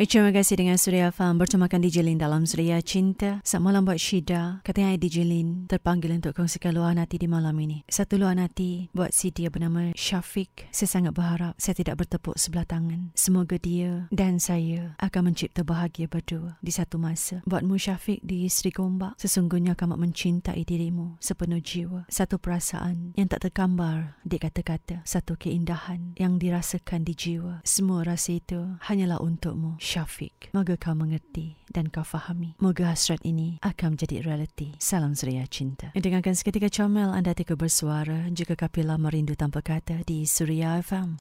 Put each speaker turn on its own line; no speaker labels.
Eh, terima kasih dengan Surya Farm bertemakan DJ Lin dalam Surya Cinta. Selamat malam buat Syida. Katanya DJ Lin terpanggil untuk kongsikan luahan hati di malam ini. Satu luahan hati buat si dia bernama Syafiq. Saya sangat berharap saya tidak bertepuk sebelah tangan. Semoga dia dan saya akan mencipta bahagia berdua di satu masa. Buatmu Syafiq di Sri Gombak, sesungguhnya akan mencintai dirimu sepenuh jiwa. Satu perasaan yang tak tergambar di kata-kata. Satu keindahan yang dirasakan di jiwa. Semua rasa itu hanyalah untukmu. Syafiq. Moga kau mengerti dan kau fahami. Moga hasrat ini akan menjadi realiti. Salam Suria Cinta. Dengarkan seketika comel anda tiga bersuara jika kapila merindu tanpa kata di Suria FM.